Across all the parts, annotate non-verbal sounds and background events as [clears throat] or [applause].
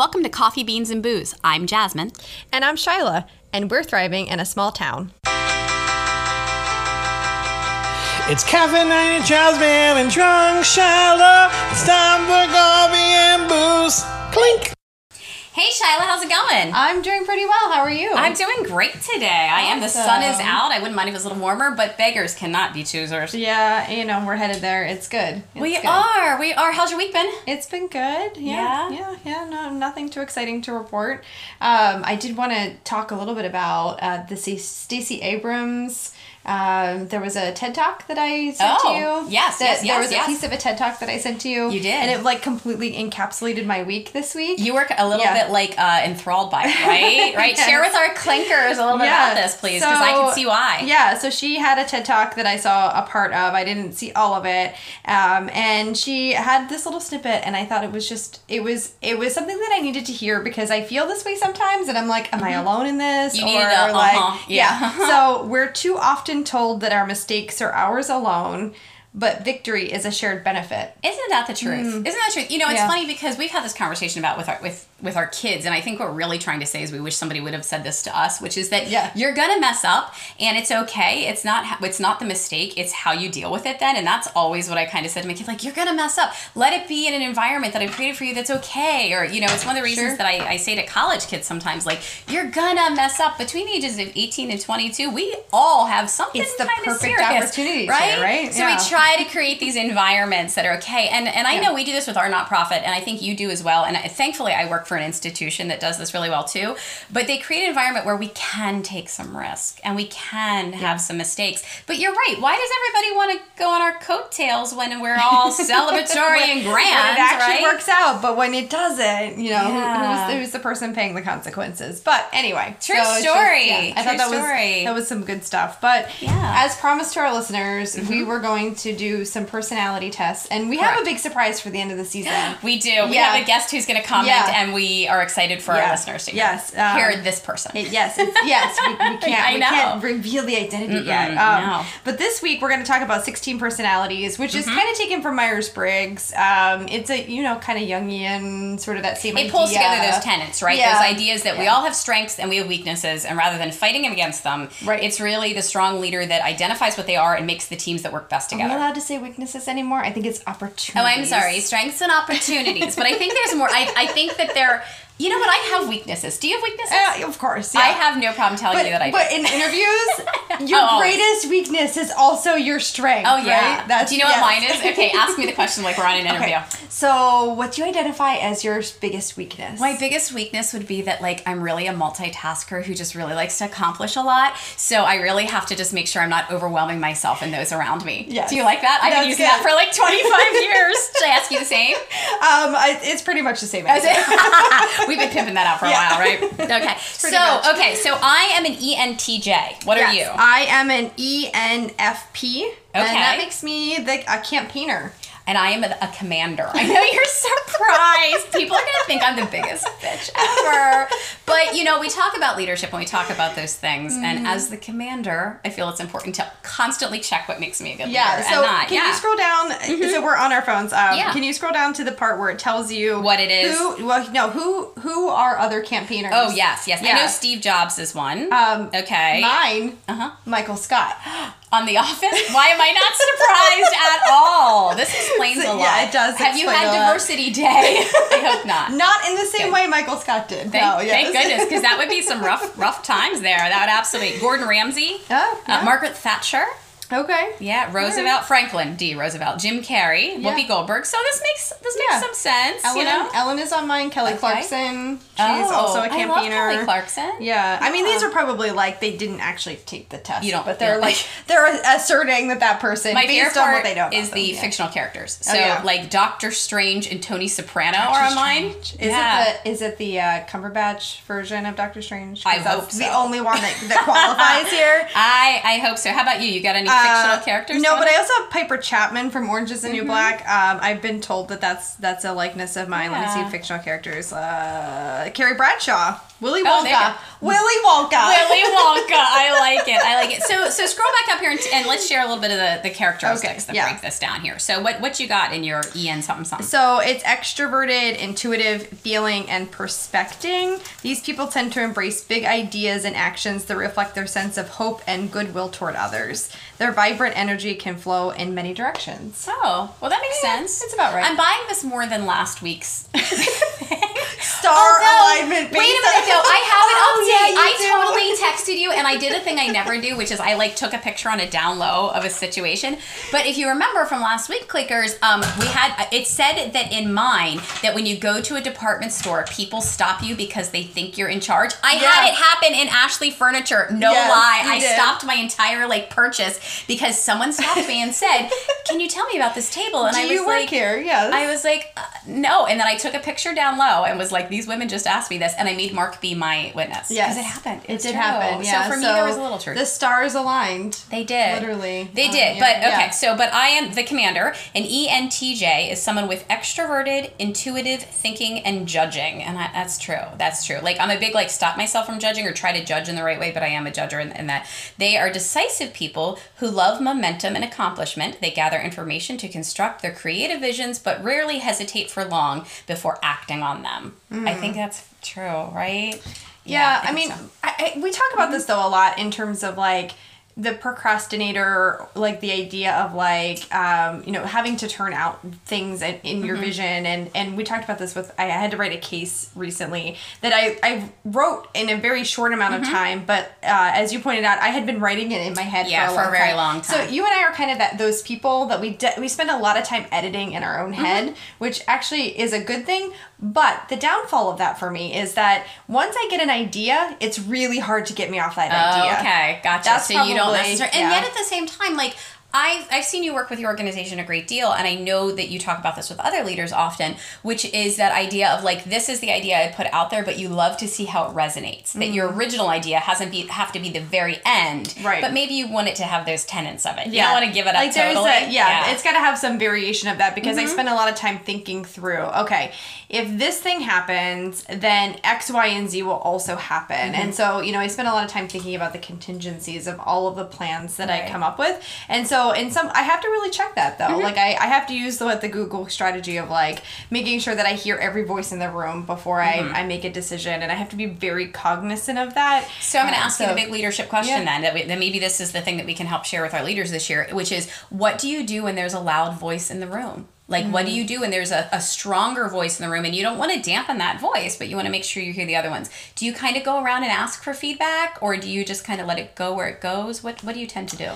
Welcome to Coffee, Beans, and Booze. I'm Jasmine. And I'm Shyla, and we're thriving in a small town. It's caffeinated Jasmine and drunk Shyla. It's time for coffee and booze. Clink. Hey, Shyla, how's it going? I'm doing pretty well. How are you? I'm doing great today. I am. The sun is out. I wouldn't mind if it was a little warmer, but beggars cannot be choosers. yeah, you know, we're headed there. It's good. It's we good. are. We are. How's your week been? It's been good. Yeah? Yeah, yeah, yeah. No, nothing too exciting to report. Um, I did want to talk a little bit about uh, the Stacey Abrams. Um, there was a TED talk that I sent Oh, to you. yes, yes, There was yes. a piece of a TED talk that I sent to you. You did. and it like completely encapsulated my week this week. You were a little Yeah. bit like uh, enthralled by it, right? [laughs] Right. Yes. Share with our clinkers a little bit Yeah. about this, please, because I can see why. Yeah, so she had a TED talk that I saw a part of. I didn't see all of it, um, and she had this little snippet, and I thought it was just it was it was something that I needed to hear because I feel this way sometimes, and I'm like, am I alone in this? Mm-hmm. You needed a, like, uh-huh, yeah. so we're too often told that our mistakes are ours alone, but victory is a shared benefit. Isn't that the truth? Isn't that the truth? You know, it's Mm. Yeah. funny because we've had this conversation about with our with with our kids, and I think what we're really trying to say is we wish somebody would have said this to us, which is that Yeah. you're gonna mess up, and it's okay. It's not it's not the mistake. It's how you deal with it then, and that's always what I kind of said to my kids, like you're gonna mess up. Let it be in an environment that I've created for you that's okay, or you know, it's one of the reasons Sure. that I, I say to college kids sometimes, like you're gonna mess up. Between the ages of 18 and 22, we all have something It's the kind of perfect serious, opportunity to, right? right? So Yeah. we try to create these environments that are okay. And and I Yeah. know we do this with our nonprofit, and I think you do as well. And I, thankfully, I work for an institution that does this really well too. But they create an environment where we can take some risk and we can have some mistakes. But you're right. Why does everybody want to go on our coattails when we're all [laughs] celebratory and grand? When it actually right? works out, but when it doesn't, you know, who- Yeah. who's, who's the person paying the consequences? But anyway, True it's just- story. I True thought that story. was that was some good stuff. But Yeah. Mm-hmm. as promised to our listeners, we were going to do some personality tests, and we have a big surprise for the end of the season. [gasps] We do. We Yeah. have a guest who's going to comment, Yeah. and we are excited for our listeners to Yes, um, hear this person. It- yes, it's, yes, we, we [laughs] can't we can't reveal the identity yet. Mm-mm, Um, no. But this week we're going to talk about 16 personalities, which Mm-hmm. is kind of taken from Myers Briggs. Um, it's a you know kind of Jungian sort of that same. it pulls together those tenets, right? Yeah. Those ideas that we all have strengths and we have weaknesses, and rather than fighting against them, Right. it's really the strong leader that identifies what they are and makes the teams that work best Am I together. allowed to say weaknesses anymore? I think it's opportunities. Oh, I'm sorry, strengths and opportunities. but I think there's more. I, I think that there there. You know what? I have weaknesses. Do you have weaknesses? Uh, of course, yeah. I have no problem telling But, you that I do. but in interviews, [laughs] your Oh, greatest weakness is also your strength. oh yeah. right? do you know what mine is? Okay, [laughs] ask me the question like we're on an interview. Okay. So, what do you identify as your biggest weakness? My biggest weakness would be that like I'm really a multitasker who just really likes to accomplish a lot. So I really have to just make sure I'm not overwhelming myself and those around me. Yes. Do you like that? I've been using good. that for like 25 [laughs] years. Should I ask you the same? um, I, it's pretty much the same. Is answer. it? We've been pimping that out for a Yeah. while, right? [laughs] Okay. So much. okay, so I am an ENTJ. What are you? I am an ENFP. And Okay. that makes me the a campaigner. And I am a, a commander. I know you're [laughs] surprised. People are gonna think I'm the biggest bitch ever. But you know, we talk about leadership and we talk about those things. Mm-hmm. And as the commander, I feel it's important to constantly check what makes me a good Yeah. leader So and not. can yeah. you scroll down? So we're on our phones. Um, Yeah. Can you scroll down to the part where it tells you What it is? Who? Well, no. Who? Who are other campaigners? oh yes, yes. I know Steve Jobs is one. Um, okay. Mine. Uh huh. Michael Scott. [gasps] On The Office? Why am I not surprised at all? This explains a lot. Yeah, it does Have you had diversity day? I hope not. [laughs] Not in the same Good. way Michael Scott did. Thank, no, thank goodness, because that would be some rough, rough times there. That would absolutely. Gordon Ramsay, Yeah, uh. Margaret Thatcher, Okay. yeah, Roosevelt, Franklin D. Roosevelt, Jim Carrey, Yeah. Whoopi Goldberg. So this makes this makes Yeah. some sense, Ellen, you know. Ellen is on mine. Kelly Okay. Clarkson. She's Oh, also a I love campaigner. Kelly Clarkson. Yeah, I mean these are probably like they didn't actually take the test. You don't- but they're like [laughs] they're asserting that that person My favorite based on what they know is them, the yeah. fictional characters. So yeah. like Doctor Strange and Tony Soprano are Doctor on mine. Is yeah. it the is it the uh, Cumberbatch version of Doctor Strange? I hope the only one that, that [laughs] qualifies here. I I hope so. How about you? You got any Um, fictional characters? No, but I also have Piper Chapman from Orange Is the New Black. Um, I've been told that that's that's a likeness of mine. Let me see fictional characters. Uh, Carrie Bradshaw, Willy Oh, Wonka, Willy Wonka. Willy Wonka. I [laughs] like it. I like it. So so scroll back up here and, and let's share a little bit of the, the characteristics Okay, that yeah. break this down here. So what what you got in your EN something something? So it's extroverted, intuitive, feeling, and perspecting. These people tend to embrace big ideas and actions that reflect their sense of hope and goodwill toward others. Their vibrant energy can flow in many directions. Oh, well that makes Yeah, sense. it's about right. I'm buying this more than last week's. [laughs] Star Although, alignment. Wait a minute though, I have an [laughs] Oh, update. yeah, I do. totally texted [laughs] you and I did a thing I never do, which is I like took a picture on a down low of a situation. But if you remember from last week, clinkers, um, we had it said that in mine that when you go to a department store, people stop you because they think you're in charge. I had it happen in Ashley Furniture. No Yes, lie. I did. stopped my entire like purchase because someone stopped me and said, "Can you tell me about this table?" And Do I was you work like, here? Yes. I was like, uh, no. And then I took a picture down low and was like, these women just asked me this. And I made Mark be my witness. Yes, Because it happened. It was did true. happen. Yeah. So for me, there was a little truth. The stars aligned. they did. Literally. They Uh, did. yeah, but okay, yeah. so, but I am the commander. An ENTJ is someone with extroverted, intuitive thinking and judging. And I, that's true. That's true. Like, I'm a big, like, stop myself from judging or try to judge in the right way, but I am a judger in, in that. They are decisive people who love momentum and accomplishment. They gather information to construct their creative visions, but rarely hesitate for long before acting on them. I think that's true, right? Mm. Yeah, I, think mean, so. I, I, we talk about this though a lot in terms of like the procrastinator, like the idea of like, um, you know, having to turn out things in, in your vision, and and we talked about this with. I had to write a case recently that I I wrote in a very short amount of time, but uh, as you pointed out, I had been writing it in my head Yeah, for a, for a long very time. long So you and I are kind of that those people that we de- we spend a lot of time editing in our own Mm-hmm. head, which actually is a good thing. But the downfall of that for me is that once I get an idea, it's really hard to get me off that Oh, idea. okay, gotcha. That's so you don't necessarily, and yeah. yet at the same time, like I've I've seen you work with your organization a great deal, and I know that you talk about this with other leaders often, which is that idea of like this is the idea I put out there, but you love to see how it resonates. That your original idea hasn't be have to be the very end, Mm-hmm. Right. But maybe you want it to have those tenets of it. You don't want to give it up like totally. a, yeah, it's got to have some variation of that because Mm-hmm. I spend a lot of time thinking through. Okay, if this thing happens, then X, Y, and Z will also happen. Mm-hmm. And so you know, I spend a lot of time thinking about the contingencies of all of the plans that I come up with. And so in some, I have to really check that though. Mm-hmm. Like I, I have to use the what the Google strategy of like making sure that I hear every voice in the room before Mm-hmm. I, I make a decision, and I have to be very cognizant of that. So I'm going to Uh, ask you so- the big leadership question Yeah. then. That, we, that maybe this is the thing that we can help share with our leaders this year, which is what do you do when there's a loud voice in the room? Like, what Mm. do you do when there's a, a stronger voice in the room and you don't want to dampen that voice, but you want to make sure you hear the other ones? Do you kind of go around and ask for feedback or do you just kind of let it go where it goes? What, what do you tend to do?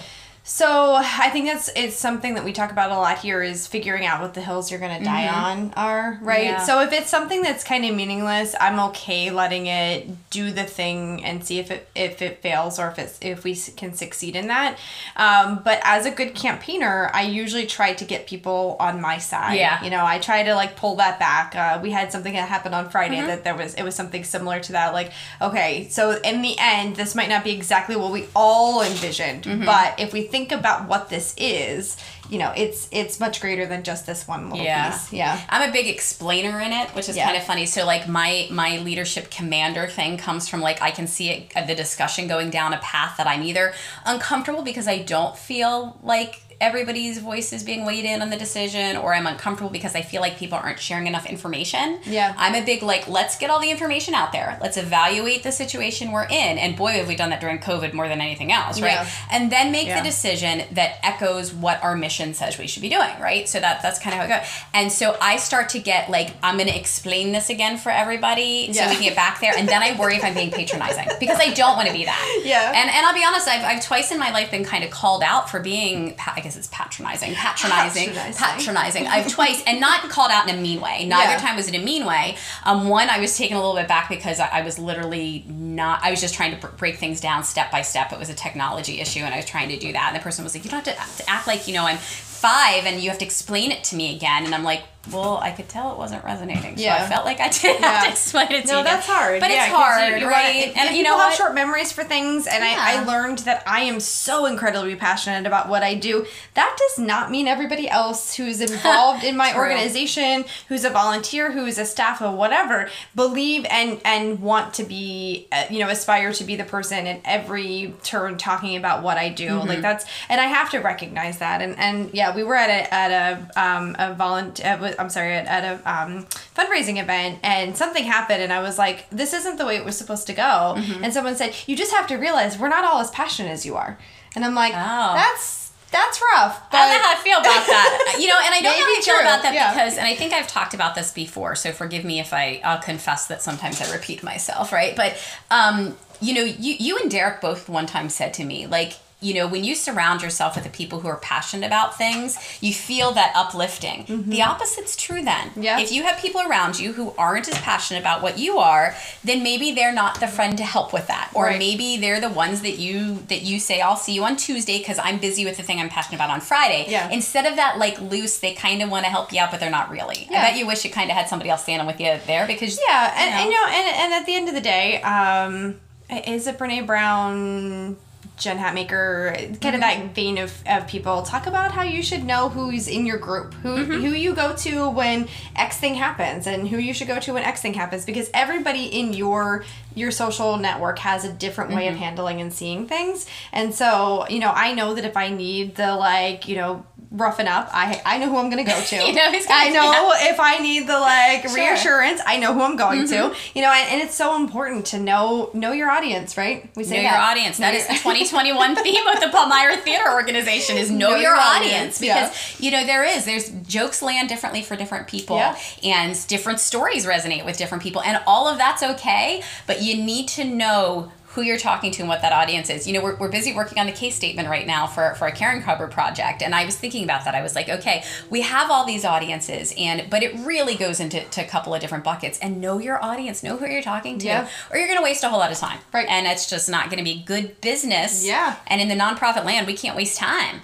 So I think that's it's something that we talk about a lot here is figuring out what the hills you're gonna die on are, right? Yeah. So if it's something that's kind of meaningless, I'm okay letting it do the thing and see if it if it fails or if it's if we can succeed in that. Um, but as a good campaigner, I usually try to get people on my side. Yeah. You know, I try to like pull that back. Uh, we had something that happened on Friday that there was it was something similar to that. Like, okay, so in the end, this might not be exactly what we all envisioned, but if we think about what this is, you know, it's it's much greater than just this one little Yeah. piece. Yeah. I'm a big explainer in it, which is Yeah. kind of funny. So like my my leadership commander thing comes from like I can see it, uh, the discussion going down a path that I'm either uncomfortable because I don't feel like everybody's voice is being weighed in on the decision or I'm uncomfortable because I feel like people aren't sharing enough information. Yeah. I'm a big like let's get all the information out there. Let's evaluate the situation we're in and boy have we done that during COVID more than anything else, right? Yeah. And then make Yeah. the decision that echoes what our mission says we should be doing, right? So that that's kind of how it goes. And so I start to get like I'm going to explain this again for everybody so we can get back there, and then I worry if I'm being patronizing because I don't want to be that. Yeah. And and I'll be honest, I've, I've twice in my life been kind of called out for being I guess it's patronizing, patronizing, Patronizing. patronizing. I've twice and not called out in a mean way. Neither Yeah. time was it a mean way. Um, one I was taken a little bit back because I, I was literally not. I was just trying to br- break things down step by step. It was a technology issue, and I was trying to do that. And the person was like, "You don't have to, to act like you know I'm five, and you have to explain it to me again." And I'm like, well, I could tell it wasn't resonating. So I felt like I did Yeah. [laughs] have to explain it to No, you. No, that's hard. But Yeah, it's hard, you- right? and you know have short memories for things, and I, I learned that I am so incredibly passionate about what I do. That does not mean everybody else who's [laughs] involved in my organization, who's a volunteer, who is a staff of whatever, believe and and want to be, uh, you know, aspire to be the person in every turn talking about what I do. Mm-hmm. Like that's, and I have to recognize that. And and yeah, we were at a at a um a volunteer. I'm sorry, at, at a um fundraising event, and something happened, and I was like, this isn't the way it was supposed to go. Mm-hmm. And someone said, you just have to realize we're not all as passionate as you are. And I'm like, Oh. that's that's rough. But I don't know how I feel about [laughs] that. You know, and I don't know how I feel true, about that yeah. because, and I think I've talked about this before, so forgive me if I, I'll confess that sometimes I repeat myself, right? But, um, you know, you, you and Derek both one time said to me, like, you know, when you surround yourself with the people who are passionate about things, you feel that uplifting. The opposite's true then. Mm-hmm. Yeah. If you have people around you who aren't as passionate about what you are, then maybe they're not the friend to help with that. Or Right. maybe they're the ones that you that you say, I'll see you on Tuesday because I'm busy with the thing I'm passionate about on Friday. Yeah. Instead of that like loose, they kind of want to help you out, but they're not really. Yeah. I bet you wish you kind of had somebody else standing with you there because Yeah, and, you and you know, and, and at the end of the day, um, is it Brene Brown, Jen Hatmaker, kind Mm-hmm. of that vein of, of people? Talk about how you should know who's in your group, who Mm-hmm. who you go to when X thing happens, and who you should go to when X thing happens, because everybody in your your social network has a different way Mm-hmm. of handling and seeing things, and so you know, I know that if I need the like, you know. Roughen up. I I know who I'm gonna go [laughs] to. You know who's I know if I need the like Sure. reassurance. I know who I'm going to. Mm-hmm. You know, and, and it's so important to know know your audience, right? We know your audience. That is the [laughs] 2021 theme of the Palmyra Theater Organization is know, Know your, your audience, audience, yeah. because you know there is there's jokes land differently for different people Yeah. and different stories resonate with different people and all of that's okay, but you need to know who you're talking to and what that audience is. You know, we're, we're busy working on the case statement right now for, for a Karen Cupboard project. And I was thinking about that. I was like, okay, we have all these audiences and but it really goes into to a couple of different buckets and know your audience, know who you're talking to. Yeah. Or you're gonna waste a whole lot of time. Right. And it's just not gonna be good business. Yeah. And in the nonprofit land, we can't waste time.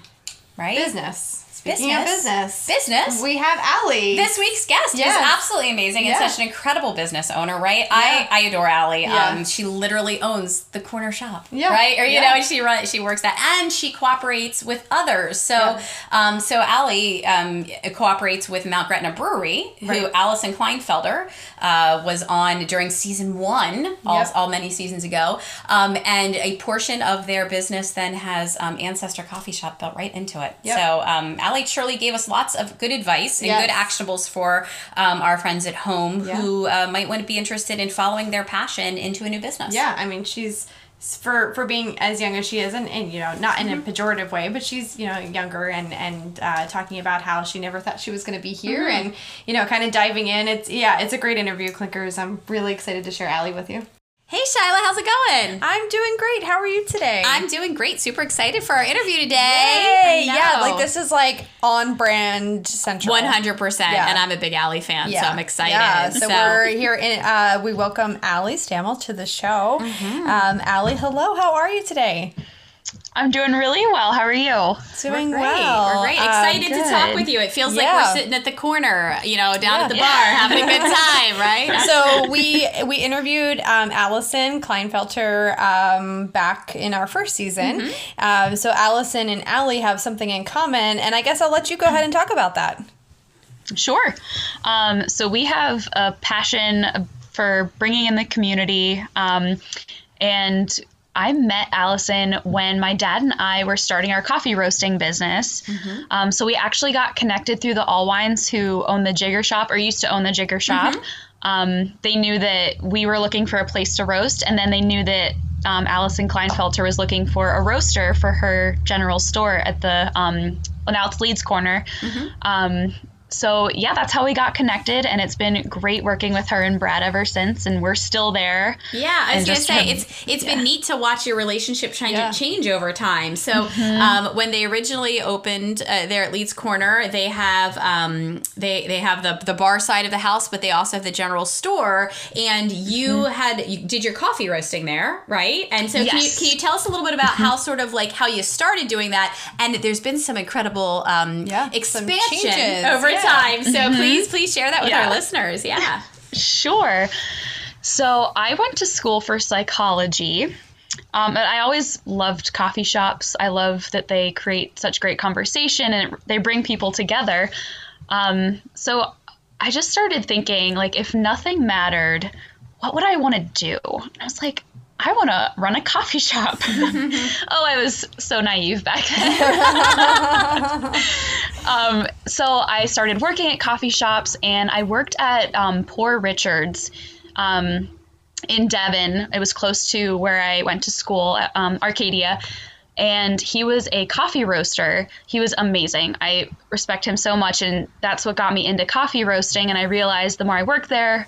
Right? business. Speaking Business. business, Business. we have Allie. This week's guest Yes. is absolutely amazing and such an incredible business owner, right? I, I adore Allie. Yeah. Um, she literally owns the corner shop, Yeah. right? Or you Yeah. know, and she runs, she works that, and she cooperates with others. So, Yeah. um, so Allie um, cooperates with Mount Gretna Brewery, who Allison Kleinfelter uh, was on during season one, all, Yep. all many seasons ago, um, and a portion of their business then has um, Ancestor Coffee Shop built right into it. Yep. So um, Allie Shirley gave us lots of good advice and Yes. good actionables for um, our friends at home Yeah. who uh, might want to be interested in following their passion into a new business. yeah, I mean, she's for for being as young as she is, and, and you know, not in Mm-hmm. a pejorative way, but she's you know younger and and uh, talking about how she never thought she was going to be here, Mm-hmm. and you know, kind of diving in. It's yeah, it's a great interview, Clinkers. I'm really excited to share Allie with you. Hey, Shyla, how's it going? I'm doing great. How are you today? I'm doing great. Super excited for our interview today. Yay! Yeah, like this is like on brand central. One hundred percent, Yeah. and I'm a big Allie fan, so I'm excited. Yeah, so, we're here in. Uh, we welcome Allie Stammel to the show. Mm-hmm. Um, Allie, hello. How are you today? I'm doing really well. How are you? Doing We're great. well. We're great. Uh, Excited to talk with you. It feels like we're sitting at the corner, you know, down at the Yeah. bar, having a good [laughs] time, right? [laughs] so we we interviewed um, Allison Kleinfelter um, back in our first season. Mm-hmm. Um, so Allison and Allie have something in common, and I guess I'll let you go ahead and talk about that. Sure. Um, so we have a passion for bringing in the community, um, and I met Allison when my dad and I were starting our coffee roasting business. Um, so we actually got connected through the All Wines who own the Jigger Shop or used to own the Jigger Shop. Um, they knew that we were looking for a place to roast, and then they knew that um, Allison Kleinfelter was looking for a roaster for her general store at the um, well, now it's Leeds Corner. Um, so yeah, that's how we got connected, and it's been great working with her and Brad ever since, and we're still there. Yeah, I was gonna say have- it's it's been neat to watch your relationship trying Yeah. to change over time. So Mm-hmm. um, when they originally opened uh, there at Leeds Corner, they have um, they they have the the bar side of the house, but they also have the general store. And you Mm-hmm. had you did your coffee roasting there, right? And so can you can you tell us a little bit about how sort of like how you started doing that? And there's been some incredible um, Yeah, expansion over Yeah. Time. So please, please share that with Yeah. our listeners. Yeah. Sure. So I went to school for psychology. Um, and I always loved coffee shops. I love that they create such great conversation and they bring people together. Um, so I just started thinking, like, if nothing mattered, what would I want to do? And I was like, I want to run a coffee shop. [laughs] oh, I was so naive back then. [laughs] um, so I started working at coffee shops and I worked at um, Poor Richard's um, in Devon. It was close to where I went to school, at, um, Arcadia. And he was a coffee roaster. He was amazing. I respect him so much. And that's what got me into coffee roasting. And I realized the more I worked there,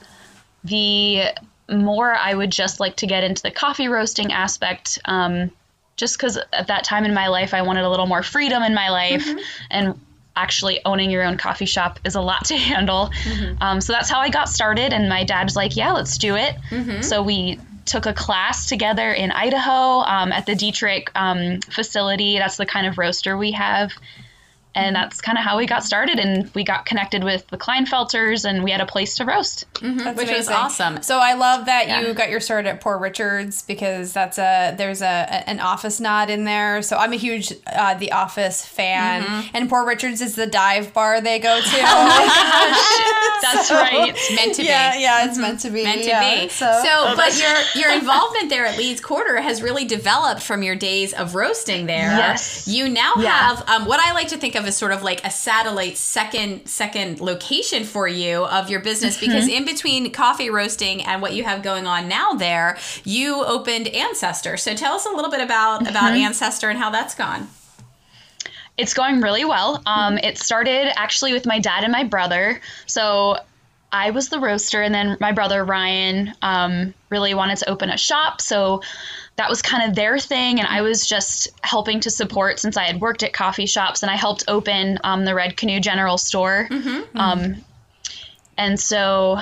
the more I would just like to get into the coffee roasting aspect. Um, just because at that time in my life, I wanted a little more freedom in my life. And actually owning your own coffee shop is a lot [laughs] to handle. Um, so that's how I got started. And my dad's like, yeah, let's do it. So we took a class together in Idaho um, at the Diedrich um, facility. That's the kind of roaster we have. And that's kind of how we got started. And we got connected with the Kleinfelters and we had a place to roast. That's Which was awesome. So I love that Yeah. you got your start at Poor Richards because that's a there's a, a- an Office nod in there. So I'm a huge uh, The Office fan, Mm-hmm. and Poor Richards is the dive bar they go to. [laughs] oh That's right. It's meant to yeah, be. yeah, it's meant to be. meant to yeah. be. So, So, but your your [laughs] involvement there at Leeds Corner has really developed from your days of roasting there. Yes. You now Yeah. have um, what I like to think of as sort of like a satellite second second location for you of your business Mm-hmm. because in between coffee roasting and what you have going on now there, you opened Ancestor. So tell us a little bit about about Mm-hmm. Ancestor and how that's gone. It's going really well. Um, it started actually with my dad and my brother. So I was the roaster, and then my brother Ryan um, really wanted to open a shop. So that was kind of their thing, and I was just helping to support since I had worked at coffee shops, and I helped open um, the Red Canoe General Store. Um, and so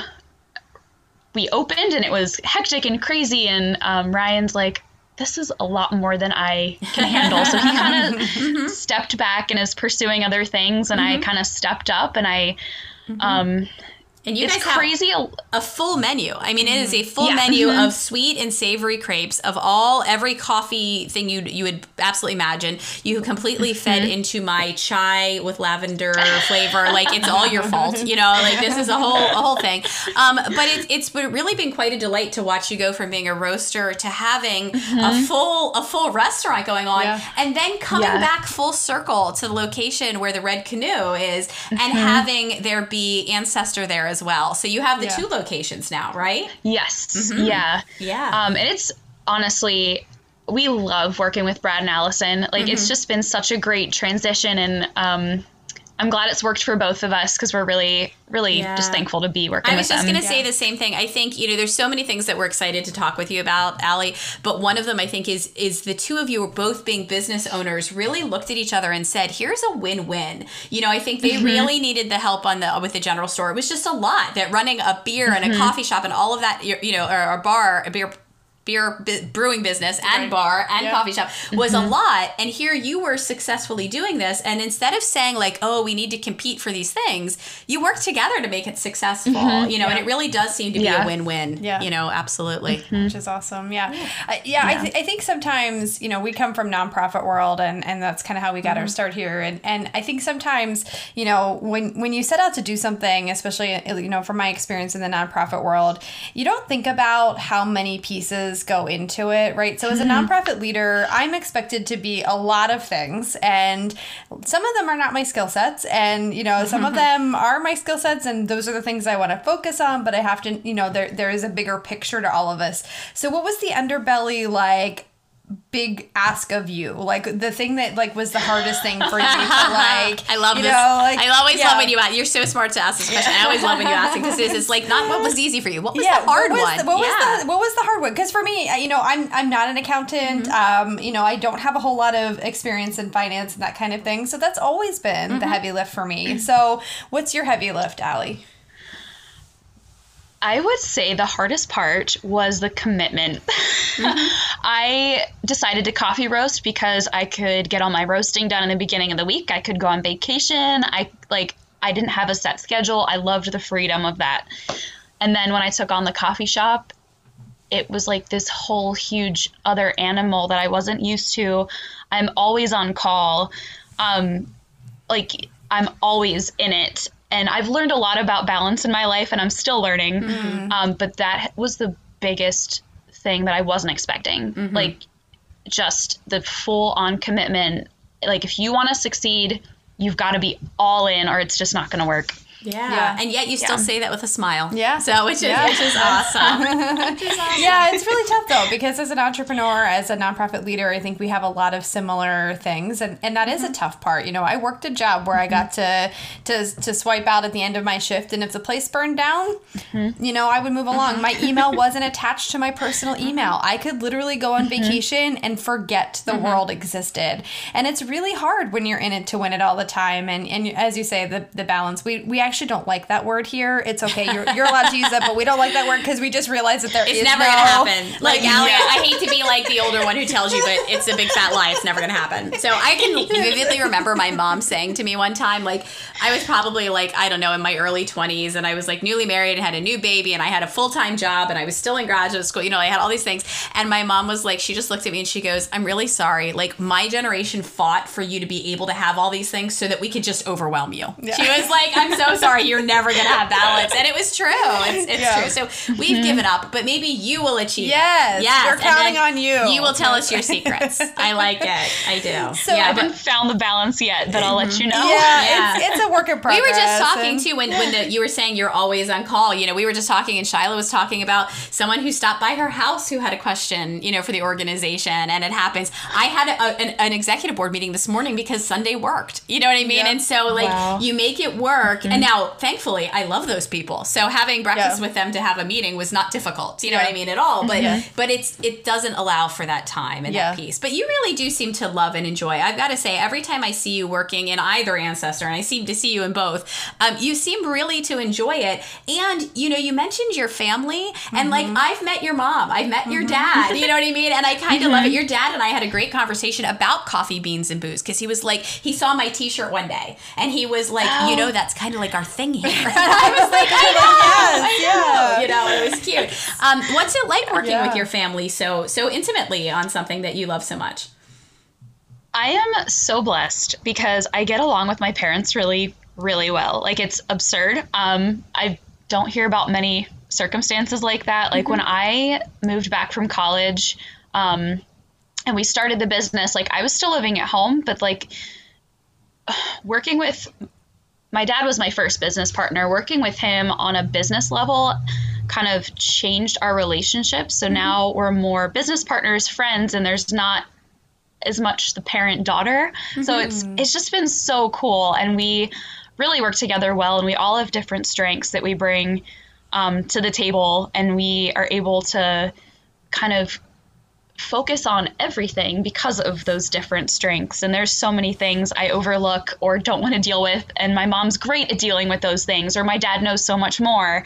we opened, and it was hectic and crazy. And um, Ryan's like, "This is a lot more than I can handle." So he kind of [laughs] stepped back and is pursuing other things, and I kind of stepped up, and I. Um, And you it's guys have crazy. a- a full menu. I mean, it is a mm-hmm. full Yeah. menu of mm-hmm. sweet and savory crepes of all every coffee thing you you would absolutely imagine. You completely fed mm-hmm. into my chai with lavender flavor. Like it's all your fault, you know. Like this is a whole a whole thing. Um, but it's it's really been quite a delight to watch you go from being a roaster to having a full a full restaurant going on, Yeah. and then coming Yeah. back full circle to the location where the Red Canoe is, and having there be ancestor there as well. So you have the Yeah. two locations now, right? Yes. Yeah. Yeah. Um, and it's honestly, we love working with Brad and Allison. Like, Mm-hmm. it's just been such a great transition, and um, I'm glad it's worked for both of us because we're really, really Yeah. just thankful to be working with you. I with was just going to say the same thing. I think you know there's so many things that we're excited to talk with you about, Allie. But one of them I think is is the two of you were both being business owners really looked at each other and said, "Here's a win-win." You know, I think they mm-hmm. really needed the help on the with the general store. It was just a lot that running a beer and a mm-hmm. coffee shop and all of that, you you know, or a bar, a beer beer bu- brewing business and Right. bar and Yeah. coffee shop was a mm-hmm. lot and here you were successfully doing this and instead of saying like oh we need to compete for these things you work together to make it successful mm-hmm. you know and it really does seem to be Yeah. a win-win Yeah. you know absolutely mm-hmm. which is awesome. Yeah, Uh, yeah. I, th- I think sometimes you know we come from nonprofit world, and and that's kind of how we got our start here. And and I think sometimes you know when when you set out to do something, especially you know from my experience in the nonprofit world, you don't think about how many pieces go into it, right? So as a hmm. nonprofit leader, I'm expected to be a lot of things, and some of them are not my skill sets, and you know some of [laughs] them are my skill sets, and those are the things I want to focus on. But I have to, you know, there there is a bigger picture to all of us. So what was the underbelly like? Big ask of you like the thing that like was the hardest thing for you to [laughs] like I love you this. know, like, I always yeah. love when you ask. You're so smart to ask this question. I always love when you ask it because it's, it's like not what was easy for you. What was yeah, the hard what was one? The, what yeah. was the what was the hard one? Because for me, you know, I'm I'm not an accountant. Mm-hmm. Um, you know, I don't have a whole lot of experience in finance and that kind of thing. So that's always been Mm-hmm. the heavy lift for me. [clears throat] So what's your heavy lift, Allie? I would say the hardest part was the commitment. [laughs] I decided to coffee roast because I could get all my roasting done in the beginning of the week. I could go on vacation. I like I didn't have a set schedule. I loved the freedom of that. And then when I took on the coffee shop, it was like this whole huge other animal that I wasn't used to. I'm always on call. Um, like I'm always in it. And I've learned a lot about balance in my life and I'm still learning. Um, but that was the biggest thing that I wasn't expecting. Like just the full on commitment. Like if you want to succeed, you've got to be all in or it's just not going to work. Yeah. Yeah. And yet you still Yeah. say that with a smile. Yeah. So which is Yeah. [laughs] which is awesome. yeah, it's really tough though because as an entrepreneur, as a nonprofit leader, I think we have a lot of similar things, and, and that is a mm-hmm. tough part. You know, I worked a job where I got mm-hmm. to to to swipe out at the end of my shift, and if the place burned down, mm-hmm. you know, I would move along. My email [laughs] wasn't attached to my personal email. I could literally go on vacation and forget the world existed, and it's really hard when you're in it to win it all the time. And and as you say, the the balance. We we actually don't like that word here. It's okay. You're you're allowed to use that, but we don't like that word because we just realized that there It's is never no- gonna happen. Like, yeah. Allie, I hate to be like the older one who tells you, but it's a big fat lie. It's never gonna happen. So I can vividly remember my mom saying to me one time, like, I was probably like, I don't know, in my early 20s, and I was like newly married and had a new baby, and I had a full time job, and I was still in graduate school. You know, I had all these things. And my mom was like, she just looked at me and she goes, I'm really sorry. Like, my generation fought for you to be able to have all these things so that we could just overwhelm you. She was like, I'm so sorry. You're never gonna have balance. And it was true. It's, it's Yeah. true. So we've mm-hmm. given up, but maybe you will achieve it. Yes, Yes. we're counting on you. You will tell us your secrets. I like it. I do. So yeah, I but haven't found the balance yet, but I'll let you mm-hmm. know. Yeah, Yeah. It's, it's a work in progress. we were just talking and- too when, when the, you were saying you're always on call. You know, we were just talking, and Shyla was talking about someone who stopped by her house who had a question, you know, for the organization, and it happens. I had a, an, an executive board meeting this morning because Sunday worked. You know what I mean? Yep. And so, like, Wow. you make it work. And now, thankfully, I love those people. So having breakfast Yeah. with them to have a meeting was not difficult. You know Yeah. what I mean at all. But Yeah. but it's it doesn't allow for that time and that piece. But you really do seem to love and enjoy. I've got to say, every time I see you working in either ancestor, and I seem to see you in both, um, you seem really to enjoy it. And you know, you mentioned your family, and like Mm-hmm. I've met your mom, I've met your dad. You know what I mean? And I kind of love Mm-hmm. it. Your dad and I had a great conversation about coffee beans and booze because he was like, he saw my T-shirt one day, and he was like, you know, that's kind of like our thing here. [laughs] [laughs] and I was like, I know, I know. yeah. You know, it was cute. Um, what's it like working Yeah. with your family so so intimately on something that you love so much? I am so blessed because I get along with my parents really, really well. Like it's absurd. Um, I don't hear about many circumstances like that. Like when I moved back from college, um, and we started the business, like I was still living at home, but like [sighs] working with my dad was my first business partner. Working with him on a business level kind of changed our relationship. So now we're more business partners, friends, and there's not as much the parent daughter. So it's it's just been so cool, and we really work together well, and we all have different strengths that we bring um, to the table, and we are able to kind of focus on everything because of those different strengths. And there's so many things I overlook or don't want to deal with. And my mom's great at dealing with those things, or my dad knows so much more.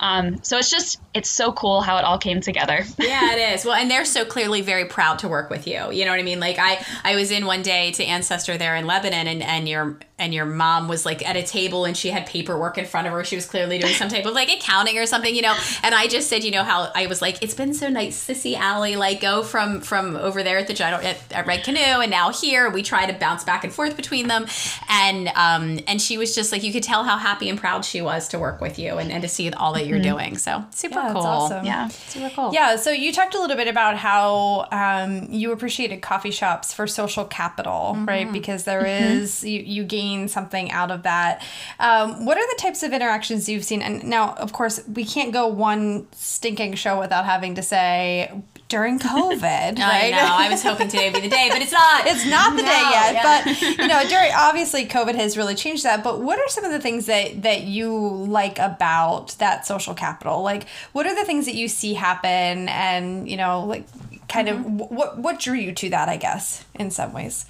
Um, so it's just, it's so cool how it all came together. [laughs] Yeah, it is. Well, and they're so clearly very proud to work with you. You know what I mean? Like I, I was in one day to Ancestor there in Lebanon, and and your and your mom was like at a table and she had paperwork in front of her. She was clearly doing some type of like accounting or something, you know. And I just said, you know, how I was like, it's been so nice to see Allie like go from from from over there at the Giant at, at Red Canoe and now here. We try to bounce back and forth between them, and um and she was just like you could tell how happy and proud she was to work with you and, and to see all that you're doing. So super Yeah, cool. it's awesome. Yeah. Super cool. Yeah, so you talked a little bit about how um, you appreciated coffee shops for social capital, right? Because there is you, you gain something out of that. Um, what are the types of interactions you've seen? And now, of course, we can't go one stinking show without having to say during COVID, [laughs] right? I know. I was hoping today would be the day, but it's not. It's not the day yet, yeah. but you know, [laughs] during obviously COVID has really changed that. But what are some of the things that that you like about that social capital? Like, what are the things that you see happen, and you know, like, kind Mm-hmm. of what what drew you to that? I guess in some ways.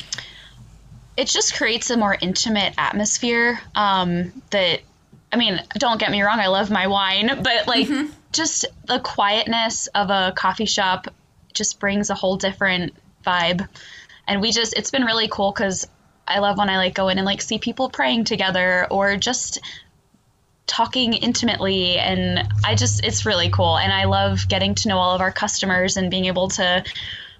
it just creates a more intimate atmosphere um, that i mean don't get me wrong i love my wine but like just the quietness of a coffee shop just brings a whole different vibe and we just it's been really cool because I love when I like go in and like see people praying together or just talking intimately and I just it's really cool and I love getting to know all of our customers and being able to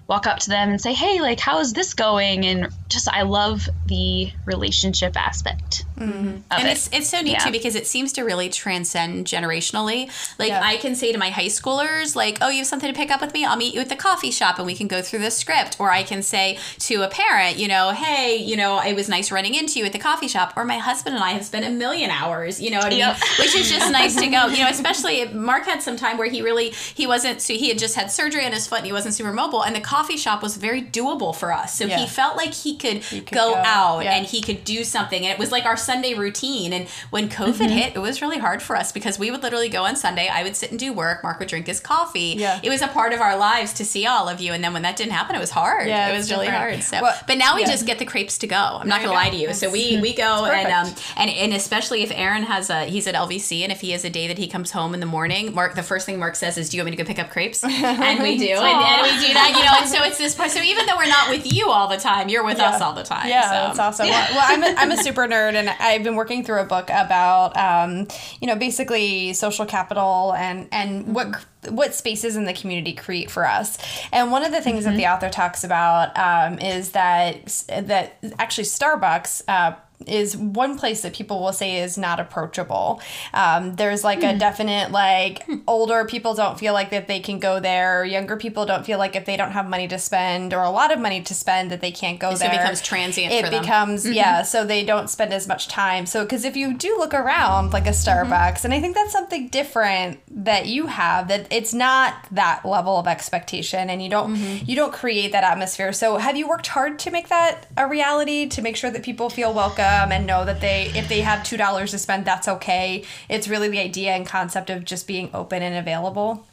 walk up to them and say, "Hey, like how is this going?" and just I love the relationship aspect. Mm-hmm. and it. it's it's so neat Yeah. too because it seems to really transcend generationally. Like Yeah. I can say to my high schoolers, like, "Oh, you have something to pick up with me? I'll meet you at the coffee shop and we can go through the script." Or I can say to a parent, you know, "Hey, you know, it was nice running into you at the coffee shop." Or my husband and I have spent a million hours, you know what I Yep. Which is just nice to go. [laughs] You know, especially if Mark had some time where he really he wasn't so he had just had surgery on his foot and he wasn't super mobile and the coffee shop was very doable for us. So Yeah. he felt like he could, could go, go, out and he could do something and it was like our sunday routine. And when covid Mm-hmm. hit it was really hard for us because we would literally go on sunday. I would sit and do work. Mark would drink his coffee. Yeah. it was a part of our lives to see all of you. And then when that didn't happen it was hard. Yeah, it was really different. hard. so Well, but now we yeah. just get the crepes to go. I'm not gonna lie to you. So we we go [laughs] and um and and especially if aaron has a he's at lvc and if he has a day that he comes home in the morning mark the first thing mark says is do you want me to go pick up crepes? And we do. And, and we do that you know and so it's this part so even though we're not with you all the time you're with us all the time Yeah, so. that's awesome. Well, [laughs] well, I'm, a, I'm a super nerd, and I've been working through a book about, um, you know, basically social capital and and what what spaces in the community create for us. And one of the things that the author talks about um, is that that actually Starbucks. Uh, is one place that people will say is not approachable. Um, there's like a hmm. definite like hmm. older people don't feel like that they can go there. Younger people don't feel like if they don't have money to spend or a lot of money to spend that they can't go there. It becomes transient It for them. becomes mm-hmm. yeah. So they don't spend as much time. So because if you do look around like a mm-hmm. Starbucks, and I think that's something different that you have that it's not that level of expectation, and you don't mm-hmm. you don't create that atmosphere. So have you worked hard to make that a reality to make sure that people feel welcome and know that they if they have two dollars to spend, that's okay. It's really the idea and concept of just being open and available.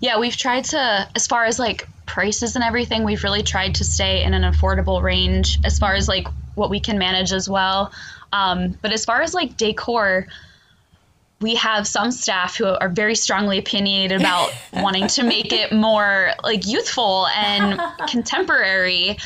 Yeah, we've tried to, as far as like prices and everything, we've really tried to stay in an affordable range as far as like what we can manage as well. Um, but as far as like decor, we have some staff who are very strongly opinionated about [laughs] wanting to make it more like youthful and [laughs] contemporary.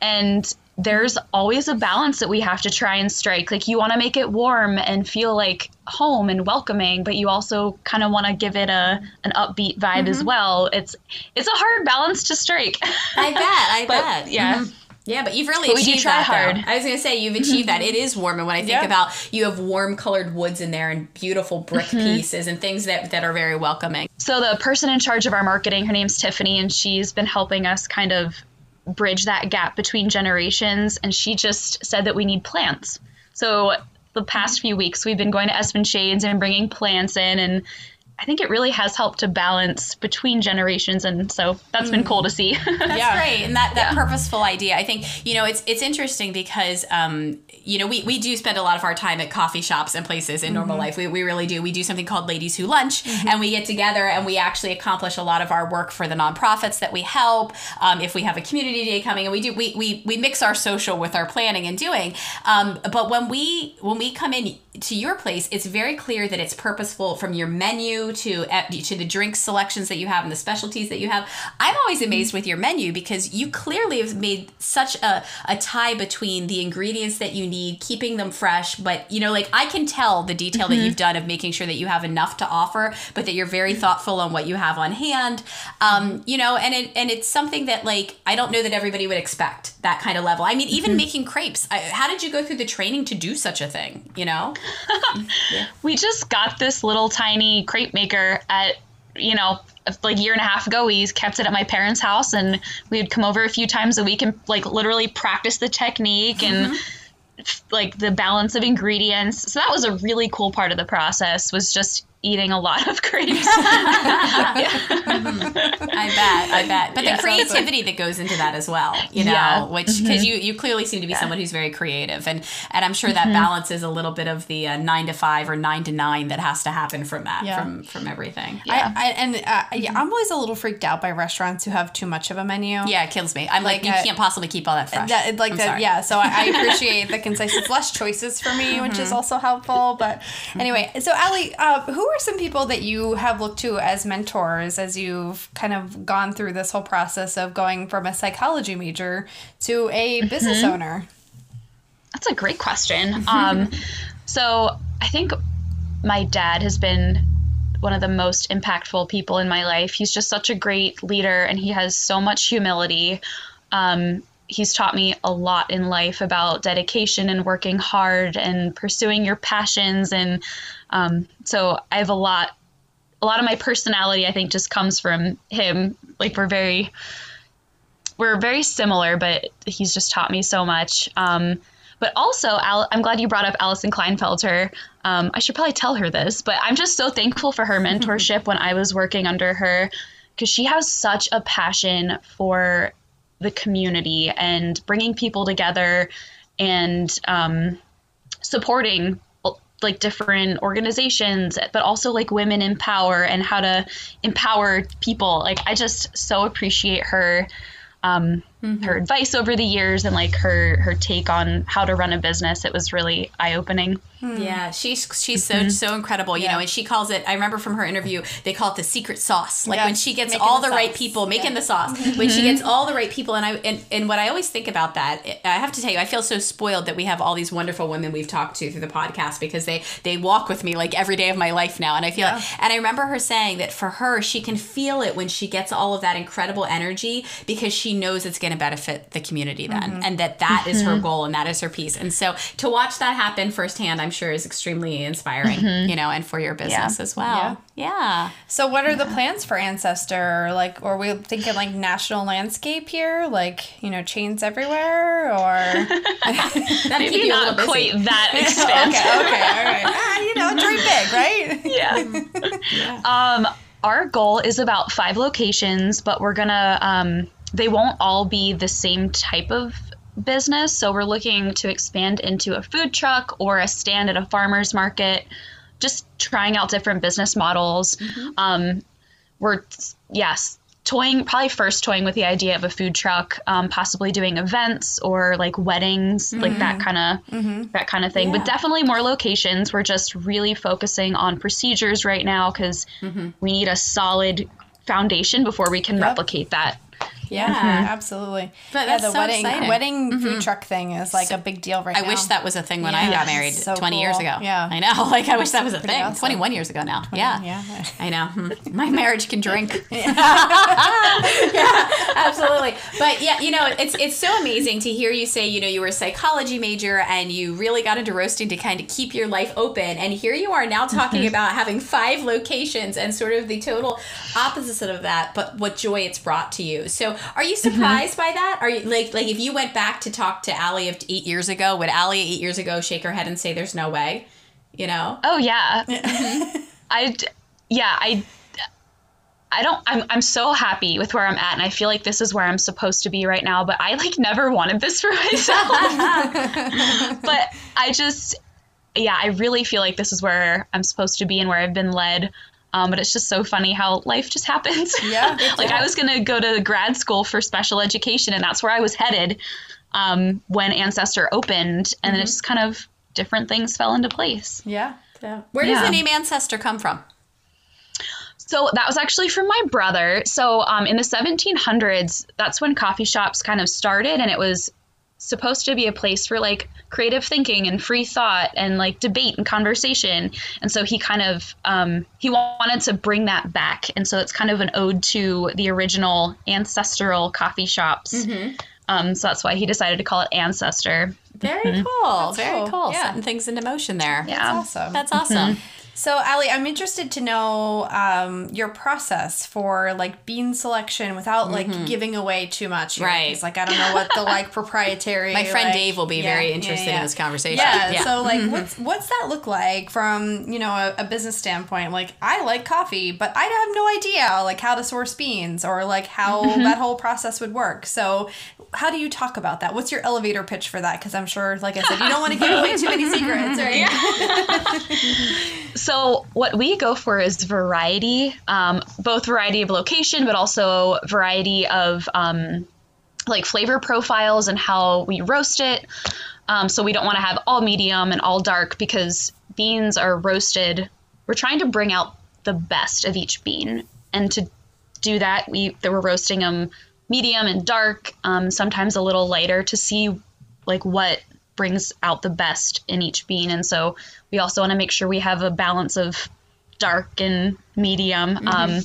And there's always a balance that we have to try and strike. Like you want to make it warm and feel like home and welcoming, but you also kind of want to give it a an upbeat vibe as mm-hmm. well. It's it's a hard balance to strike. I bet. I [laughs] but bet. yeah. Mhm. Yeah, but you've really But we do achieved try that. though. hard. I was gonna say you've mm-hmm. achieved that. It is warm, and when I think Yeah. about you have warm colored woods in there and beautiful brick mm-hmm. pieces and things that that are very welcoming. So the person in charge of our marketing, her name's Tiffany, and she's been helping us kind of bridge that gap between generations. And she just said that we need plants. So the past few weeks, we've been going to Esbenshade's and bringing plants in, and I think it really has helped to balance between generations. And so that's been cool to see. That's [laughs] Yeah. great, and that, that purposeful idea. I think you know it's it's interesting because um, you know we, we do spend a lot of our time at coffee shops and places in normal life. We, we really do. We do something called Ladies Who Lunch, and we get together and we actually accomplish a lot of our work for the nonprofits that we help. Um, if we have a community day coming, and we do we, we we mix our social with our planning and doing. Um, but when we when we come in to your place, it's very clear that it's purposeful from your menu to to the drink selections that you have and the specialties that you have. I'm always amazed with your menu because you clearly have made such a, a tie between the ingredients that you need, keeping them fresh, but you know, like I can tell the detail that you've done of making sure that you have enough to offer, but that you're very thoughtful on what you have on hand. Um, you know, and it and it's something that like I don't know that everybody would expect that kind of level. I mean, even making crepes. I, how did you go through the training to do such a thing? You know? [laughs] we just got this little tiny crepe maker at you know like a year and a half ago we kept it at my parents house and we would come over a few times a week and like literally practice the technique and mm-hmm. like the balance of ingredients. So that was a really cool part of the process was just eating a lot of crepes [laughs] I bet, I bet. But Yeah. the creativity that goes into that as well, you know, Yeah. which because you you clearly seem to be someone who's very creative, and and I'm sure that balances a little bit of the uh, nine to five or nine to nine that has to happen from that Yeah. from from everything. I, I and uh, yeah, I'm always a little freaked out by restaurants who have too much of a menu. Yeah, it kills me. I'm like, Like, you uh, can't possibly keep all that fresh. That, like that, yeah. So I, I [laughs] appreciate the concise. It's less choices for me, which is also helpful. But anyway, so Ali, uh, who are some people that you have looked to as mentors as you you've kind of gone through this whole process of going from a psychology major to a business owner? That's a great question. Um, [laughs] so I think my dad has been one of the most impactful people in my life. He's just such a great leader and he has so much humility. Um, he's taught me a lot in life about dedication and working hard and pursuing your passions. And um, so I have a lot, a lot of my personality, I think, just comes from him. Like we're very, we're very similar, but he's just taught me so much. Um, but also, Al- I'm glad you brought up Allison Kleinfelter. Um, I should probably tell her this, but I'm just so thankful for her mentorship when I was working under her because she has such a passion for the community and bringing people together and um, supporting like different organizations but also like women in power and how to empower people. Like i just so appreciate her um, mm-hmm. her advice over the years and like her her take on how to run a business. It was really eye opening. Hmm. Yeah, she's she's mm-hmm. so so incredible, you yeah. know. And she calls it. I remember from her interview, they call it the secret sauce. Like when she gets making all the, the right people, making yeah. the sauce. Mm-hmm. When she gets all the right people, and I and, and what I always think about that, I have to tell you, I feel so spoiled that we have all these wonderful women we've talked to through the podcast because they they walk with me like every day of my life now, and I feel. Yeah. Like, and I remember her saying that for her, she can feel it when she gets all of that incredible energy because she knows it's going to benefit the community then, mm-hmm. and that that is her mm-hmm. goal and that is her piece. And so to watch that happen firsthand, I'm sure is extremely inspiring, mm-hmm. you know, and for your business yeah. as well. Yeah. yeah. So what are yeah. the plans for Ancestor? Like, are we thinking like national landscape here? Like, you know, chains everywhere or [laughs] that maybe not quite that [laughs] expansive. okay, okay, all right. Ah, you know, dream big, right? [laughs] yeah. Um, our goal is about five locations, but we're gonna um, they won't all be the same type of business. So we're looking to expand into a food truck or a stand at a farmer's market, just trying out different business models. Mm-hmm. Um, we're, yes, toying, probably first toying with the idea of a food truck, um, possibly doing events or like weddings, mm-hmm. like that kind of mm-hmm. that kind of thing. Yeah. But definitely more locations. We're just really focusing on procedures right now because mm-hmm. we need a solid foundation before we can yep. replicate that yeah, mm-hmm. absolutely. But yeah, the so wedding exciting. wedding mm-hmm. food truck thing is like so, a big deal right I now. I wish that was a thing when yeah. I got married so 20 cool. years ago. Yeah. [laughs] I know. Like I wish that was a thing. Awesome. 21 years ago now. 20, yeah. Yeah. [laughs] I know. Hmm. My marriage can drink. [laughs] yeah. absolutely. But yeah, you know, it's it's so amazing to hear you say, you know, you were a psychology major and you really got into roasting to kind of keep your life open and here you are now talking mm-hmm. about having five locations and sort of the total opposite of that, but what joy it's brought to you. So, are you mm-hmm. surprised by that? Are you like like if you went back to talk to Allie of eight years ago, would Allie eight years ago shake her head and say, "There's no way," you know? Oh yeah, I yeah I. I don't I'm I'm so happy with where I'm at and I feel like this is where I'm supposed to be right now, but I like never wanted this for myself. [laughs] but I just yeah, I really feel like this is where I'm supposed to be and where I've been led. Um, but it's just so funny how life just happens. [laughs] Yeah. [laughs] like I was going to go to grad school for special education, and that's where I was headed um, when Ancestor opened. And mm-hmm. then it's just kind of different things fell into place. Yeah. Yeah. Where does yeah. the name Ancestor come from? So that was actually from my brother. So um, in the 1700s, that's when coffee shops kind of started, and it was supposed to be a place for like creative thinking and free thought and like debate and conversation and so he kind of um, he wanted to bring that back and so it's kind of an ode to the original ancestral coffee shops mm-hmm. um, so that's why he decided to call it ancestor very mm-hmm. cool that's very cool, cool. Yeah. setting things into motion there yeah that's awesome that's awesome mm-hmm. So, Ali, I'm interested to know um, your process for like bean selection without like mm-hmm. giving away too much. Here, right. Like, I don't know what the like proprietary. My friend like, Dave will be yeah, very interested yeah, yeah. in this conversation. Yeah. So, like, mm-hmm. what's what's that look like from you know a, a, business standpoint? Like, I like coffee, but I have no idea like how to source beans or like how mm-hmm. that whole process would work. So, how do you talk about that? What's your elevator pitch for that? Because I'm sure, like I said, you don't want to give away too many [laughs] secrets, right? So what we go for is variety, um, both variety of location, but also variety of um, like flavor profiles and how we roast it. Um, so we don't want to have all medium and all dark because beans are roasted. We're trying to bring out the best of each bean and to do that. We that we're roasting them medium and dark, um, sometimes a little lighter to see like what brings out the best in each bean. And so we also want to make sure we have a balance of dark and medium. Um,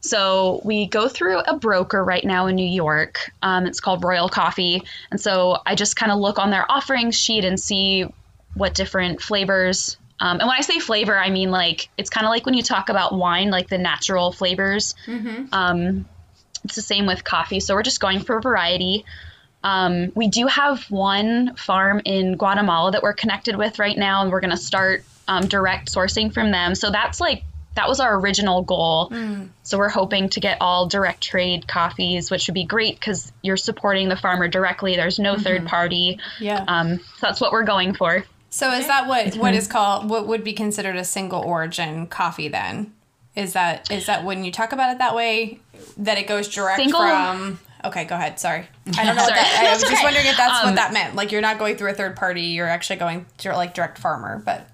so we go through a broker right now in New York. Um, it's called Royal Coffee. And so I just kind of look on their offerings sheet and see what different flavors. Um, and when I say flavor, I mean like it's kind of like when you talk about wine, like the natural flavors. Um, it's the same with coffee. So we're just going for variety. Um, we do have one farm in Guatemala that we're connected with right now, and we're going to start um, direct sourcing from them. So that's like that was our original goal. So we're hoping to get all direct trade coffees, which would be great because you're supporting the farmer directly. There's no third party. Yeah. Um, so that's what we're going for. So is that what what is called what would be considered a single origin coffee then? Is that is that when you talk about it that way that it goes direct Single- from Okay, go ahead. Sorry. I don't [laughs] know what Sorry. that I was That's just [laughs] wondering if that's what Um, that meant. Like you're not going through a third party, you're actually going to like direct farmer, but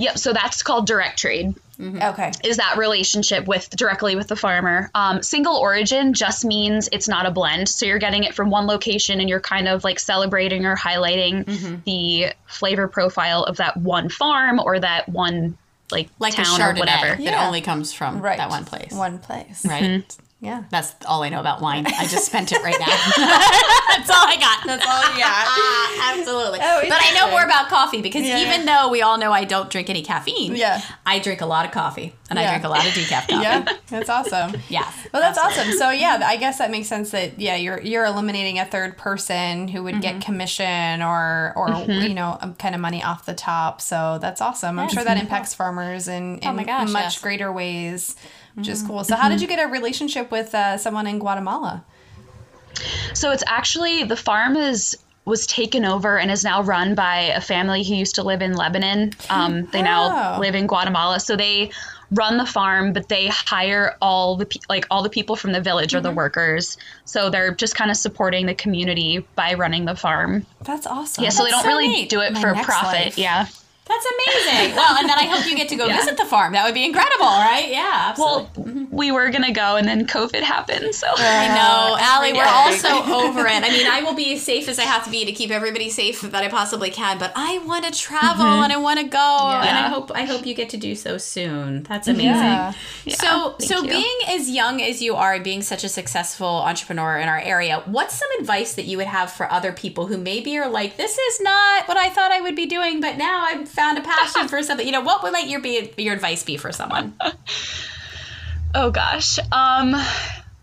Yep. So that's called direct trade. okay. is that relationship with directly with the farmer. Um, single origin just means it's not a blend. So you're getting it from one location and you're kind of like celebrating or highlighting Mm-hmm. the flavor profile of that one farm or that one like, Like a town or Chardonnay whatever. that only comes from Right. that one place. One place. Right? Mm-hmm. Yeah. That's all I know about wine. I just spent it right now. [laughs] That's all I got. That's all yeah. [laughs] Absolutely. Oh, but I know more about coffee because Yeah. even though we all know I don't drink any caffeine, Yeah. I drink a lot of coffee and I drink a lot of decaf [laughs] coffee. yeah. That's awesome. yeah. Well, that's awesome. So yeah, I guess that makes sense. That yeah, you're you're eliminating a third person who would Mm-hmm. get commission or or you know um, kind of money off the top. So that's awesome. I'm sure that impacts farmers in, in Oh my gosh, much yes. Mm-hmm. greater ways, which is cool. So how did you get a relationship with uh, someone in Guatemala? So it's actually the farm is was taken over and is now run by a family who used to live in Lebanon. [gasps] Um, they Oh. now live in Guatemala. So they run the farm, but they hire all the pe- like all the people from the village or the workers. So they're just kind of supporting the community by running the farm. That's awesome. Yeah, so they don't so really neat. do it My for profit. life. Yeah. That's amazing. well, and then I hope you get to go [laughs] Yeah. visit the farm. That would be incredible, right? Yeah, Well, we were gonna go, and then COVID happened. So I know, Allie, we're all everything. so over it. I mean, I will be as safe as I have to be to keep everybody safe that I possibly can, but I want to travel mm-hmm. and I want to go, and I hope I hope you get to do so soon. That's amazing. Yeah. So, thank so you. being as young as you are, being such a successful entrepreneur in our area, what's some advice that you would have for other people who maybe are like, "This is not what I thought I would be doing, but now I've found a passion for something." You know, what would might your be your advice be for someone? [laughs] Oh gosh. Um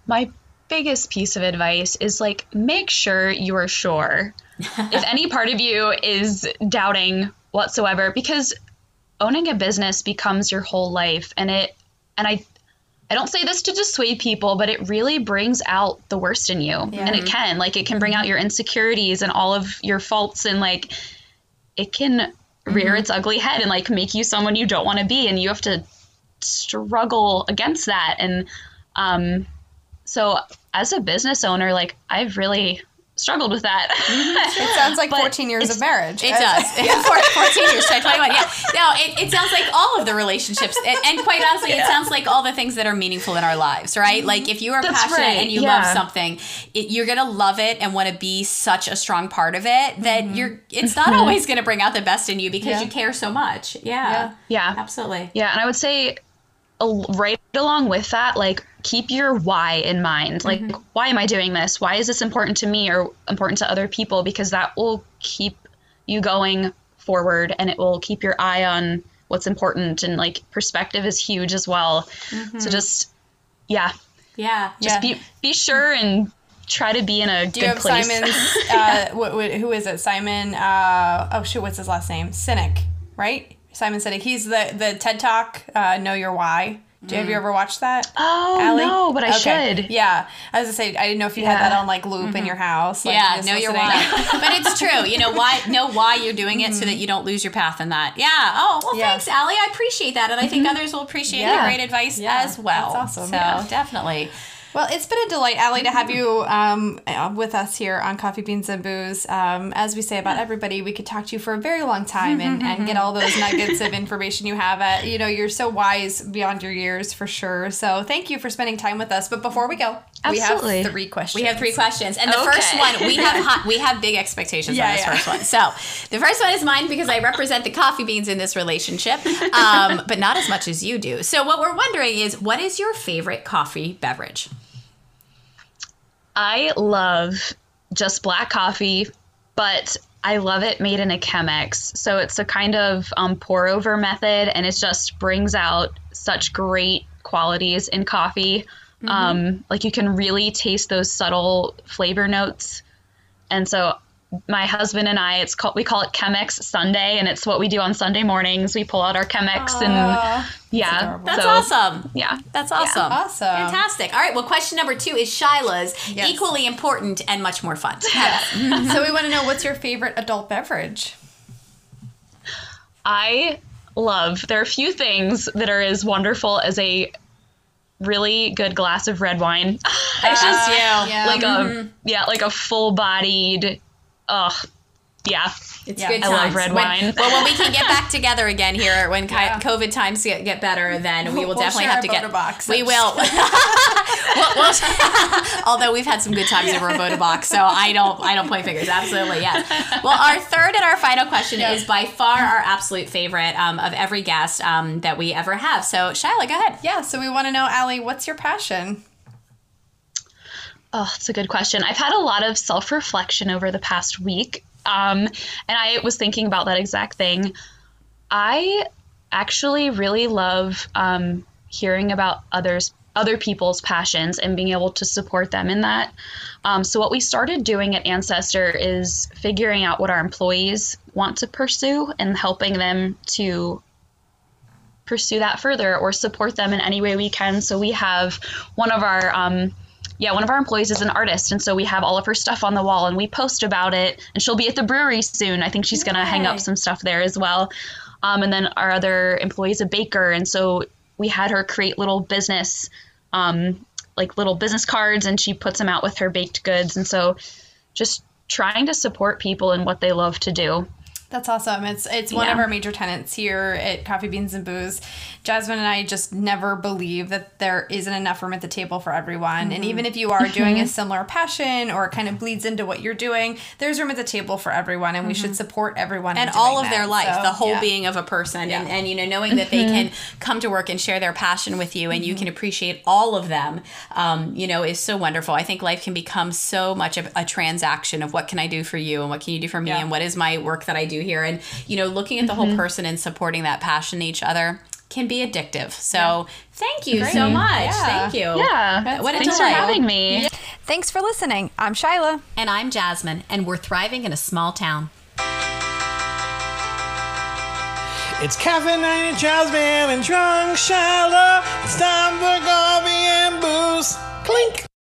my biggest piece of advice is like make sure you are sure. if any [laughs] part of you is doubting whatsoever because owning a business becomes your whole life and it and I I don't say this to dissuade people, but it really brings out the worst in you. And it can. Like it can bring out your insecurities and all of your faults and like it can rear its ugly head and like make you someone you don't want to be and you have to struggle against that and um so as a business owner like i've really struggled with that mm-hmm. [laughs] It sounds like But 14 years of marriage. It does. [laughs] Four- [laughs] 14 years, 21. Yeah. No, it, it sounds like all of the relationships. And, and quite honestly, it sounds like all the things that are meaningful in our lives, right? Mm-hmm. Like if you are That's passionate right, and you yeah. love something, it, you're going to love it and want to be such a strong part of it that mm-hmm. you're, it's not always going to bring out the best in you because Yeah. you care so much. Yeah. Yeah. yeah Absolutely. yeah and i would say al- right along with that like keep your why in mind like why am i doing this why is this important to me or important to other people because that will keep you going forward and it will keep your eye on what's important and like perspective is huge as well so just yeah Yeah. just Yeah. be be sure and try to be in a Do you good have place. Simon's? [laughs] Uh, what, what, who is it? Simon. Uh, oh shoot, what's his last name? Sinek, right? Simon Sinek. He's the the TED Talk. Uh, know your why. Do you, have you mm. ever watched that? oh Allie? no, but I Okay. should. Yeah, I was gonna say I didn't know if you had that on like loop in mm-hmm. your house. Like, yeah, know your why. [laughs] but it's true. You know why know why you're doing it so mm-hmm. that you don't lose your path in that. Yeah. Oh, well Yeah. thanks, Allie. I appreciate that. And I think mm-hmm. others will appreciate Yeah. the great advice Yeah, as well. that's awesome. So Yeah. definitely. Well, it's been a delight, Allie, to have you um, uh, with us here on Coffee Beans and Booze. Um, as we say about everybody, we could talk to you for a very long time and, and get all those nuggets of information you have. At, you know, you're so wise beyond your years for sure. So thank you for spending time with us. But before we go, Absolutely. we have three questions. We have three questions, and the Okay. first one we have hot, we have big expectations Yeah, on this yeah. first one. So the first one is mine because I represent the coffee beans in this relationship, um, but not as much as you do. So what we're wondering is, what is your favorite coffee beverage? I love just black coffee, but I love it made in a Chemex. So it's a kind of um, pour over method, and it just brings out such great qualities in coffee. Um, like you can really taste those subtle flavor notes. And so my husband and I, it's called we call it Chemex Sunday, and it's what we do on Sunday mornings. We pull out our Chemex and yeah, adorable. That's so, awesome. Yeah, That's awesome. Awesome. Fantastic. All right. Well, question number two is Shyla's, Yes. equally important and much more fun. [laughs] [laughs] so we want to know what's your favorite adult beverage? I love. There are a few things that are as wonderful as a really good glass of red wine. it's just [laughs] yeah. Yeah. like a mm-hmm. yeah, like a full bodied. Ugh, yeah. It's Yeah. good I love red When- wine. well, when we can get back [laughs] together again here, when Yeah. COVID times get, get better, then we will We'll definitely have to get. Voda box. We will. [laughs] We'll- we'll- [laughs] although we've had some good times over a Voda box, so I don't. I don't point fingers. Absolutely, yes. Well, our third and our final question is by far our absolute favorite um, of every guest um, that we ever have. So, Shyla, go ahead. Yeah, so we want to know, Allie, what's your passion? Oh, it's a good question. I've had a lot of self reflection over the past week. Um, and I was thinking about that exact thing. I actually really love um, hearing about others other people's passions and being able to support them in that. Um, so what we started doing at Ancestor is figuring out what our employees want to pursue and helping them to pursue that further or support them in any way we can. So we have one of our um, yeah, one of our employees is an artist, and so we have all of her stuff on the wall, and we post about it. And she'll be at the brewery soon. I think she's gonna hang up some stuff there as well. Um, and then our other employee is a baker, and so we had her create little business, um, like little business cards, and she puts them out with her baked goods. And so, just trying to support people in what they love to do. That's awesome. It's it's one of our major tenants here at Coffee Beans and Booze. Jasmine and I just never believe that there isn't enough room at the table for everyone. And even if you are doing a [laughs] similar passion or it kind of bleeds into what you're doing, there's room at the table for everyone, and we should support everyone in and all of their life, So, the whole yeah. being of a person, and, Yeah. Mm-hmm. and you know knowing that they can come to work and share their passion with you, and you can appreciate all of them, um, you know, is so wonderful. I think life can become so much of a transaction of what can I do for you, and what can you do for me, Yeah. and what is my work that I do here, and you know, looking at the Mm-hmm. whole person and supporting that passion in each other can be addictive. So thank you Great. so much. Yeah. Thank you. Yeah, What a thanks for having me. Thanks for listening. I'm Shyla. And I'm Jasmine, and we're thriving in a small town. It's caffeinated Jasmine and drunk Shyla. It's time for coffee and booze. Clink.